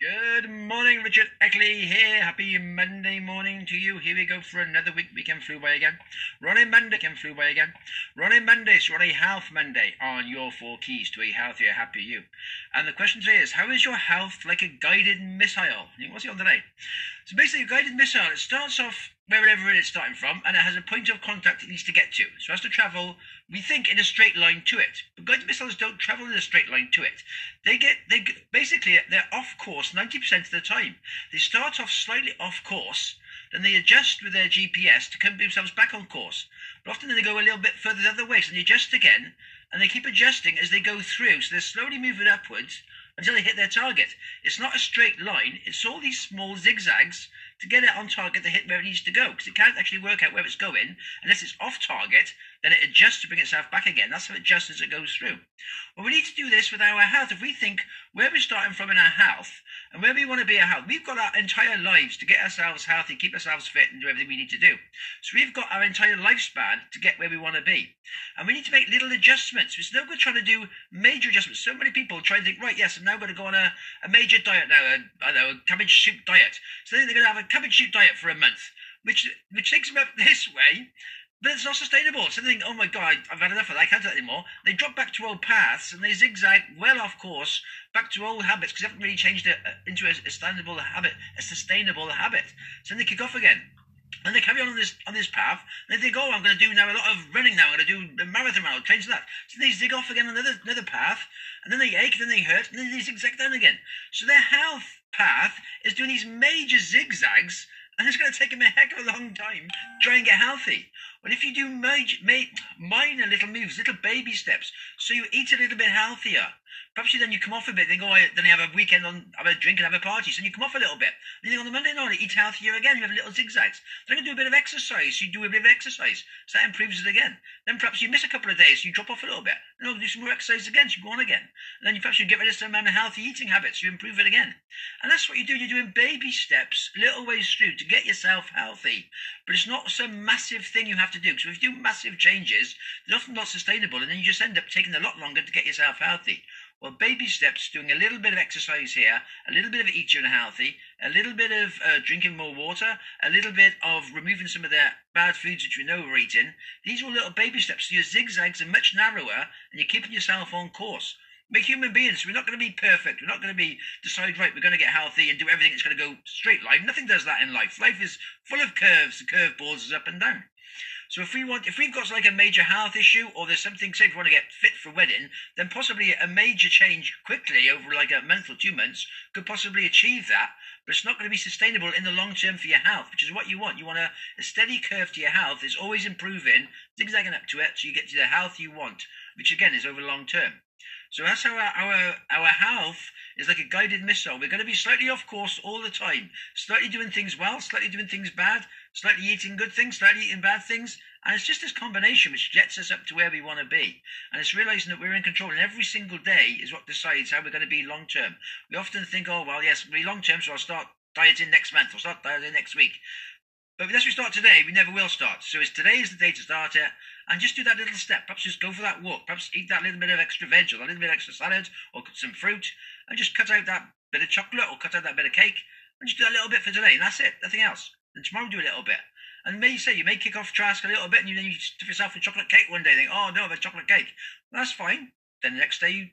Good morning, Richard Eckley here. Happy Monday morning to you. Here we go for another week. Weekend flew by again. Ronnie Monday can flew by again. Ronnie Monday, so Ronnie Health Monday on your four keys to a healthier, happier you. And the question today is, how is your health like a guided missile? What's it on today? So basically, a guided missile, it starts off wherever it's starting from, and it has a point of contact it needs to get to. So it has to travel, we think, in a straight line to it. But guided missiles don't travel in a straight line to it. They get, they basically, they're off course 90% of the time. They start off slightly off course, then they adjust with their GPS to come themselves back on course. But often they go a little bit further the other way, so they adjust again, and they keep adjusting as they go through. So they're slowly moving upwards until they hit their target. It's not a straight line, it's all these small zigzags to get it on target to hit where it needs to go because it can't actually work out where it's going unless it's off target. Then it adjusts to bring itself back again. That's how it adjusts as it goes through. Well, we need to do this with our health. If we think where we're starting from in our health and where we want to be our health, we've got our entire lives to get ourselves healthy, keep ourselves fit, and do everything we need to do. So we've got our entire lifespan to get where we want to be. And we need to make little adjustments. It's no good trying to do major adjustments. So many people try and think, right, yes, I'm now going to go on a, a major diet now, a, I know, a cabbage soup diet. So then they're going to have a cabbage diet for a month, which which takes them up this way, but it's not sustainable. So they think, oh my god, I've had enough of that, I can't do that anymore. They drop back to old paths and they zigzag well off course back to old habits because they haven't really changed it uh, into a, a sustainable habit, a sustainable habit. So then they kick off again. And they carry on on this on this path, and they think, oh, I'm going to do now a lot of running now. I'm going to do a marathon train to that. So they zig off again another another path, and then they ache, then they hurt, and then they zigzag down again. So their health path is doing these major zigzags, and it's going to take them a heck of a long time trying to get healthy. But if you do major, minor little moves, little baby steps, so you eat a little bit healthier, Perhaps you then you come off a bit, oh, then go then you have a weekend on have a drink and have a party, so you come off a little bit. Then you on the Monday night, eat healthier again, you have little zigzags. Then you do a bit of exercise, you do a bit of exercise. So that improves it again. Then perhaps you miss a couple of days, you drop off a little bit. Then you do some more exercise again, so you go on again. And then you perhaps you get rid of some unhealthy eating habits, you improve it again. And that's what you do, you're doing baby steps, little ways through to get yourself healthy. But it's not some massive thing you have to do. Because if you do massive changes, they're often not sustainable, and then you just end up taking a lot longer to get yourself healthy. Well, baby steps, doing a little bit of exercise here, a little bit of eating healthy, a little bit of uh, drinking more water, a little bit of removing some of the bad foods which we know we're eating. These are little baby steps. So your zigzags are much narrower and you're keeping yourself on course. We're human beings. We're not going to be perfect. We're not going to be decide right. We're going to get healthy and do everything. It's going to go straight line. Nothing does that in life. Life is full of curves. Curveballs is up and down. So if we want, if we've got like a major health issue, or there's something, say, if we want to get fit for wedding, then possibly a major change quickly over like a month or two months could possibly achieve that. But it's not going to be sustainable in the long term for your health, which is what you want. You want a, a steady curve to your health. It's always improving, zigzagging up to it, so you get to the health you want, which again is over long term. So that's how our, our, our health is like a guided missile. We're going to be slightly off course all the time, slightly doing things well, slightly doing things bad, slightly eating good things, slightly eating bad things. And it's just this combination which gets us up to where we want to be. And it's realizing that we're in control. And every single day is what decides how we're going to be long term. We often think, oh, well, yes, we'll be long term, so I'll start dieting next month, I'll start dieting next week. But unless we start today, we never will start. So it's today is the day to start it, and just do that little step. Perhaps just go for that walk. Perhaps eat that little bit of extra veg, or a little bit of extra salad, or cut some fruit, and just cut out that bit of chocolate, or cut out that bit of cake, and just do a little bit for today, and that's it. Nothing else. And tomorrow do a little bit. And may say you may kick off trask a little bit, and you then you stuff yourself with chocolate cake one day. And Think, oh no, I've chocolate cake. Well, that's fine. Then the next day you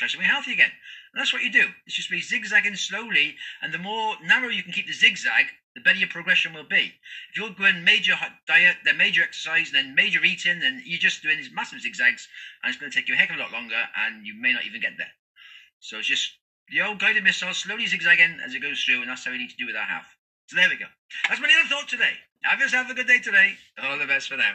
try something healthy again. And that's what you do. It's just be zigzagging slowly, and the more narrow you can keep the zigzag, the better your progression will be. If you're going major diet, then major exercise, then major eating, then you're just doing these massive zigzags, and it's going to take you a heck of a lot longer, and you may not even get there. So it's just the old guided missile slowly zigzagging as it goes through, and that's how we need to do with our health. So there we go. That's my little thought today. Have yourself a good day today. All the best for now.